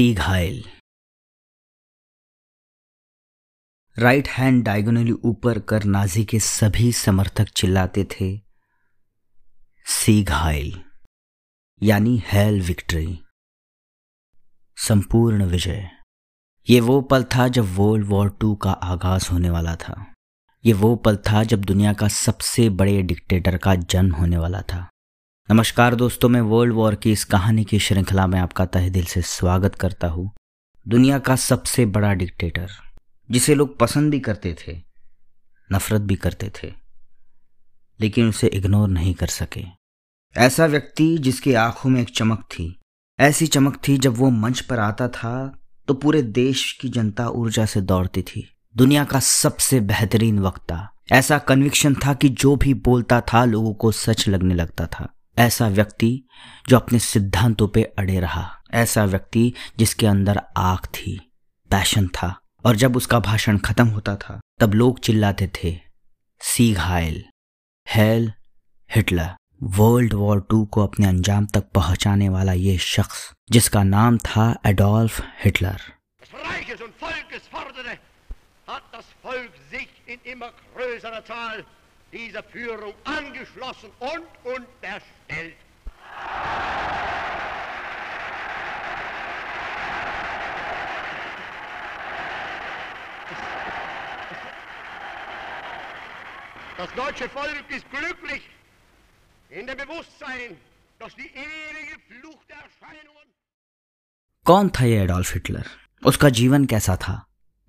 सी घायल। Right hand diagonally ऊपर कर नाजी के सभी समर्थक चिल्लाते थे, सी घायल, यानी हेल विक्ट्री, संपूर्ण विजय। ये वो पल था जब वर्ल्ड वॉर टू का आगाज़ होने वाला था। ये वो पल था जब दुनिया का सबसे बड़े डिक्टेटर का जन्म होने वाला था। नमस्कार दोस्तों, मैं वर्ल्ड वॉर की इस कहानी की श्रृंखला में आपका तहे दिल से स्वागत करता हूँ। दुनिया का सबसे बड़ा डिक्टेटर जिसे लोग पसंद भी करते थे, नफरत भी करते थे, लेकिन उसे इग्नोर नहीं कर सके। ऐसा व्यक्ति जिसकी आँखों में एक चमक थी, ऐसी चमक थी जब वो मंच पर आता था तो पूरे देश की जनता ऊर्जा से दौड़ती थी। दुनिया का सबसे बेहतरीन वक्ता, ऐसा कन्विक्शन था कि जो भी बोलता था, लोगों को सच लगने लगता था। ऐसा व्यक्ति जो अपने सिद्धांतों पे अड़े रहा, ऐसा व्यक्ति जिसके अंदर आग थी, पैशन था, और जब उसका भाषण खत्म होता था, तब लोग चिल्लाते थे सी घायल हेल हिटलर। वर्ल्ड वॉर टू को अपने अंजाम तक पहुँचाने वाला ये शख्स, जिसका नाम था Adolf Hitler. Hat das Volk sich in immer größerer Zahl dieser Führung angeschlossen und unterstellt. Das deutsche Volk ist glücklich in dem Bewusstsein, dass die ewige Flucht der Erscheinungen. कौन था ये एडोल्फ हिटलर उसका जीवन कैसा था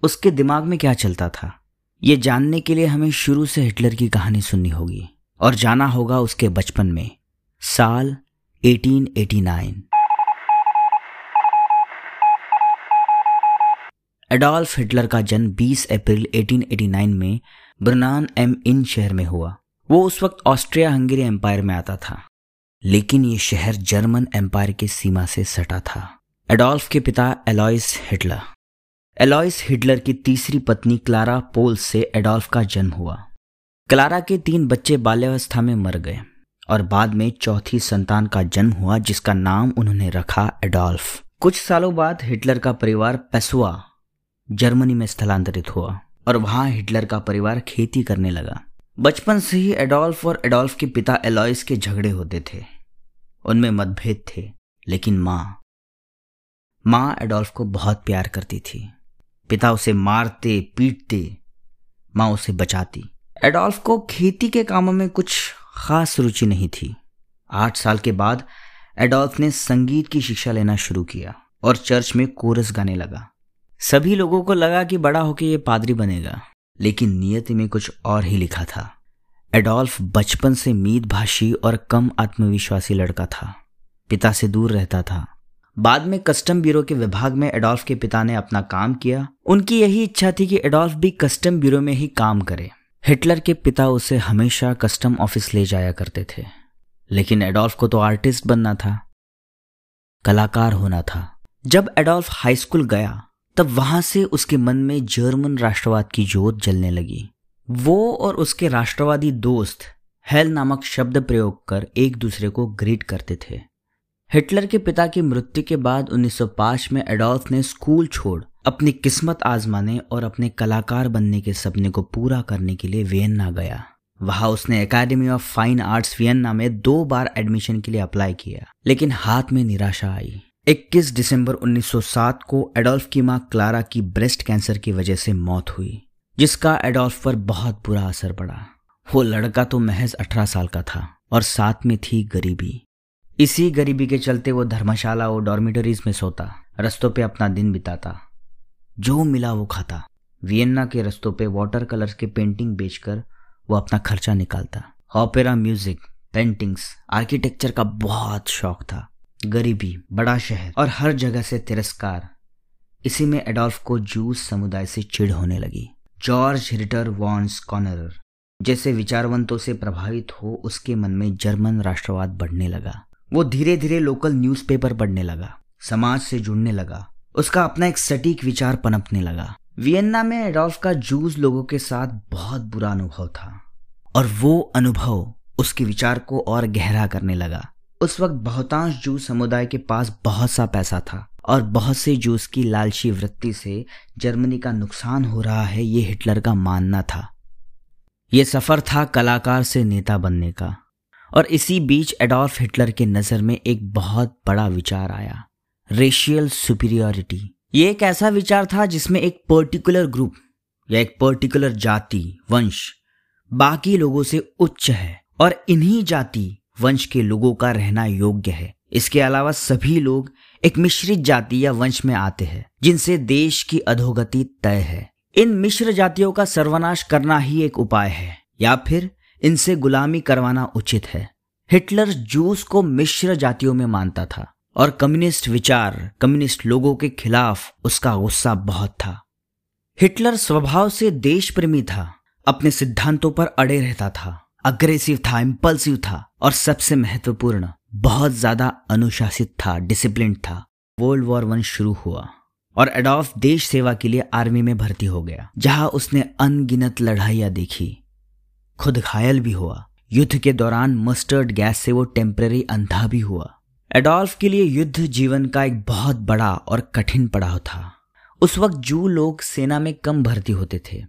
उसके दिमाग में क्या चलता था ये जानने के लिए हमें शुरू से हिटलर की कहानी सुननी होगी और जाना होगा उसके बचपन में, साल 1889 एडोल्फ हिटलर का जन्म 20 अप्रैल 1889 में ब्रनान एम इन शहर में हुआ। वो उस वक्त ऑस्ट्रिया हंगेरी एम्पायर में आता था, लेकिन ये शहर जर्मन एम्पायर के सीमा से सटा था। एडोल्फ के पिता एलॉइस हिटलर। एलॉइस हिटलर की तीसरी पत्नी क्लारा पोल से एडोल्फ का जन्म हुआ। क्लारा के तीन बच्चे बाल्यावस्था में मर गए और बाद में चौथी संतान का जन्म हुआ, जिसका नाम उन्होंने रखा एडोल्फ। कुछ सालों बाद हिटलर का परिवार पेसुआ, जर्मनी में स्थलांतरित हुआ और वहाँ हिटलर का परिवार खेती करने लगा। बचपन से ही एडोल्फ और एडोल्फ के पिता एलॉइस के झगड़े होते थे। उनमें मतभेद थे, लेकिन माँ माँ एडोल्फ को बहुत प्यार करती थी। पिता उसे मारते, पीटते, माँ उसे बचाती। एडोल्फ को खेती के कामों में कुछ खास रुचि नहीं थी। आठ साल के बाद एडोल्फ ने संगीत की शिक्षा लेना शुरू किया और चर्च में कोरस गाने लगा। सभी लोगों को लगा कि बड़ा होकर ये पादरी बनेगा, लेकिन नियति में कुछ और ही लिखा था। एडोल्फ बचपन से मीत भाषी और कम आत्मविश्वासी लड़का था। पिता से दूर रहता था। बाद में कस्टम ब्यूरो के विभाग में एडोल्फ के पिता ने अपना काम किया। उनकी यही इच्छा थी कि एडोल्फ भी कस्टम ब्यूरो में ही काम करे। हिटलर के पिता उसे हमेशा कस्टम ऑफ़िस ले जाया करते थे। लेकिन एडोल्फ को तो आर्टिस्ट बनना था, कलाकार होना था। जब एडोल्फ हाई स्कूल गया, तब वहाँ से उसके मन में जर्मन राष्ट्रवाद की जोत जलने लगी। वो और उसके राष्ट्रवादी दोस्त हेल नामक शब्द प्रयोग कर एक दूसरे को ग्रीट करते थे। हिटलर के पिता की मृत्यु के बाद 1905 में एडोल्फ ने स्कूल छोड़, अपनी किस्मत आजमाने और अपने कलाकार बनने के सपने को पूरा करने के लिए वियन्ना गया। वहाँ उसने academy of fine arts Vienna में दो बार एडमिशन के लिए अप्लाई किया, लेकिन हाथ में निराशा आई। 21 दिसंबर 1907 को एडोल्फ की माँ क्लारा की ब्रेस्ट कैंसर की वजह से मौत हुई, जिसका एडोल्फ पर बहुत बुरा असर पड़ा। वो लड़का तो महज 18 साल का था और साथ में थी गरीबी। इसी गरीबी के चलते वो धर्मशाला और डॉर्मिटरीज में सोता, रस्तों पे अपना दिन बिताता। जो मिला वो खाता। वियन्ना के रस्तों पे वाटर कलर्स के पेंटिंग बेचकर वो अपना खर्चा निकालता। ऑपेरा म्यूज़िक पेंटिंग्स आर्किटेक्चर का बहुत शौक था। गरीबी, बड़ा शहर और हर जगह से तिरस्कार। इसी में एडोल्फ को जूस समुदाय से चिढ़ होने लगी। जॉर्ज रिटर वॉन्स कॉनर जैसे विचारवंतों से प्रभावित हो उसके मन में जर्मन राष्ट्रवाद बढ़ने लगा। वो धीरे धीरे लोकल न्यूज़पेपर पढ़ने लगा, समाज से जुड़ने लगा, उसका अपना एक सटीक विचार पनपने लगा। वियन्ना में एडोल्फ का जूस लोगों के साथ बहुत बुरा अनुभव था, और वो अनुभव उसके विचार को और गहरा करने लगा। उस वक्त बहुतांश जू समुदाय के पास बहुत सा पैसा था, और बहुत से जूस की लालची वृत्ति से जर्मनी का नुकसान हो रहा है ये हिटलर का मानना था। ये सफ़र था कलाकार से नेता बनने का। और इसी बीच एडोल्फ हिटलर के नज़र में एक बहुत बड़ा विचार आया रेशियल सुपीरियोरिटी ये एक ऐसा विचार था जिसमें एक पर्टिकुलर ग्रुप या एक पर्टिकुलर जाति, वंश, बाकी लोगों से उच्च है और इन्हीं जाति, वंश के लोगों का रहना योग्य है। इसके अलावा सभी लोग एक मिश्रित जाति या वंश में आते हैं, जिनसे देश की अधोगति तय है। इन मिश्र जातियों का सर्वनाश करना ही एक उपाय है, या फिर इनसे गुलामी करवाना उचित है। हिटलर जूस को मिश्र जातियों में मानता था और कम्युनिस्ट विचार, कम्युनिस्ट लोगों के खिलाफ उसका गुस्सा बहुत था। हिटलर स्वभाव से देश प्रेमी था, अपने सिद्धांतों पर अड़े रहता था, अग्रेसिव था इम्पल्सिव था और सबसे महत्वपूर्ण, बहुत ज़्यादा अनुशासित था डिसिप्लिन था। वर्ल्ड वॉर वन शुरू हुआ और एडॉल्फ देश सेवा के लिए आर्मी में भर्ती हो गया, जहाँ उसने अनगिनत लड़ाइयाँ देखी। खुद घायल भी हुआ। युद्ध के दौरान मस्टर्ड गैस से वो टेम्पररी अंधा भी हुआ। एडॉल्फ के लिए युद्ध जीवन का एक बहुत बड़ा और कठिन पड़ाव था। उस वक्त जू लोग सेना में कम भर्ती होते थे,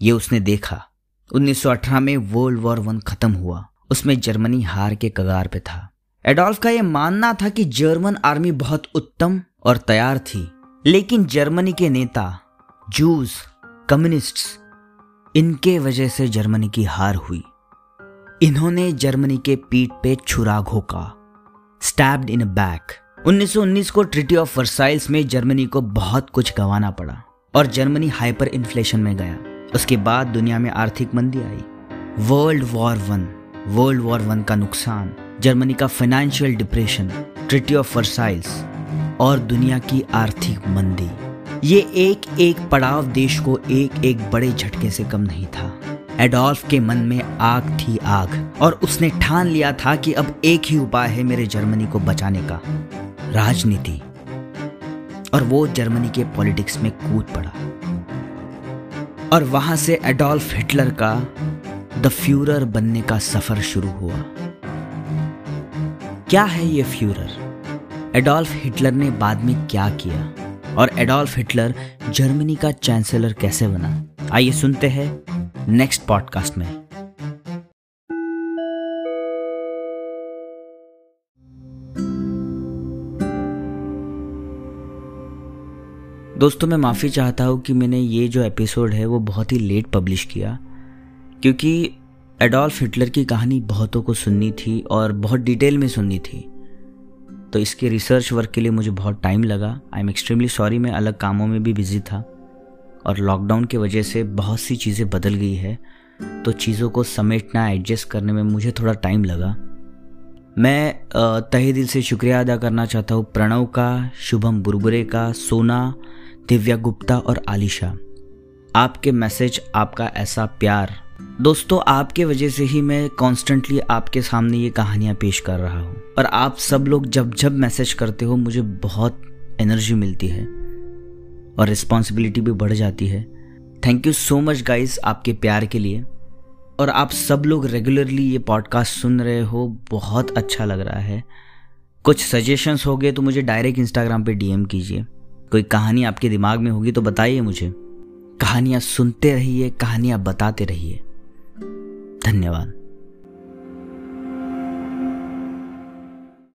ये उसने देखा। 1918 में वर्ल्ड वॉर वन खत्म हुआ। उसमें जर्मनी हार के कगार पे था। एडोल्फ का यह मानना था कि जर्मन आर्मी बहुत उत्तम और तैयार थी, लेकिन जर्मनी के नेता जूस कम्युनिस्ट्स इनके वजह से जर्मनी की हार हुई। इन्होंने जर्मनी के पीठ पे छुरा घोका स्टैब्ड इन बैक 1919 को ट्रिटी ऑफ़ वर्साइल्स में जर्मनी को बहुत कुछ गंवाना पड़ा और जर्मनी हाइपर इन्फ्लेशन में गया। उसके बाद दुनिया में आर्थिक मंदी आई। World war one world war one का नुकसान, जर्मनी का financial depression treaty of Versailles और दुनिया की आर्थिक मंदी। ये एक एक पड़ाव देश को एक एक बड़े झटके से कम नहीं था। एडोल्फ के मन में आग थी आग, और उसने ठान लिया था कि अब एक ही उपाय है मेरे जर्मनी को बचाने का, राजनीति। और वो जर्मनी के पॉलिटिक्स में कूद पड़ा। और वहाँ से एडोल्फ हिटलर का द फ्यूरर बनने का सफ़र शुरू हुआ। क्या है ये फ्यूरर? एडोल्फ हिटलर ने बाद में क्या किया? और एडोल्फ हिटलर जर्मनी का चांसलर कैसे बना? आइए सुनते हैं नेक्स्ट पॉडकास्ट में। दोस्तों, मैं माफ़ी चाहता हूँ कि मैंने ये जो एपिसोड है, वो बहुत ही लेट पब्लिश किया, क्योंकि एडोल्फ हिटलर की कहानी बहुतों को सुननी थी और बहुत डिटेल में सुननी थी। तो इसके रिसर्च वर्क के लिए मुझे बहुत टाइम लगा। आई एम एक्सट्रीमली सॉरी मैं अलग कामों में भी बिज़ी था और लॉकडाउन की वजह से बहुत सी चीज़ें बदल गई है। तो चीज़ों को समेटना एडजस्ट करने में मुझे थोड़ा टाइम लगा। मैं तहे दिल से शुक्रिया अदा करना चाहता हूँ प्रणव का, शुभम बुरबुरे का, सोना, दिव्या गुप्ता और आलिशा। आपके मैसेज आपका ऐसा प्यार दोस्तों, आपके वजह से ही मैं कॉन्स्टेंटली आपके सामने ये कहानियाँ पेश कर रहा हूँ। और आप सब लोग जब जब मैसेज करते हो, मुझे बहुत एनर्जी मिलती है और रिस्पॉन्सिबिलिटी भी बढ़ जाती है। Thank you so much guys आपके प्यार के लिए। और आप सब लोग रेगुलरली ये पॉडकास्ट सुन रहे हो, बहुत अच्छा लग रहा है। कुछ सजेशंस हो गए तो मुझे डायरेक्ट इंस्टाग्राम पे डीएम कीजिए। कोई कहानी आपके दिमाग में होगी तो बताइए मुझे। कहानियाँ सुनते रहिए, कहानियाँ बताते रहिए। धन्यवाद।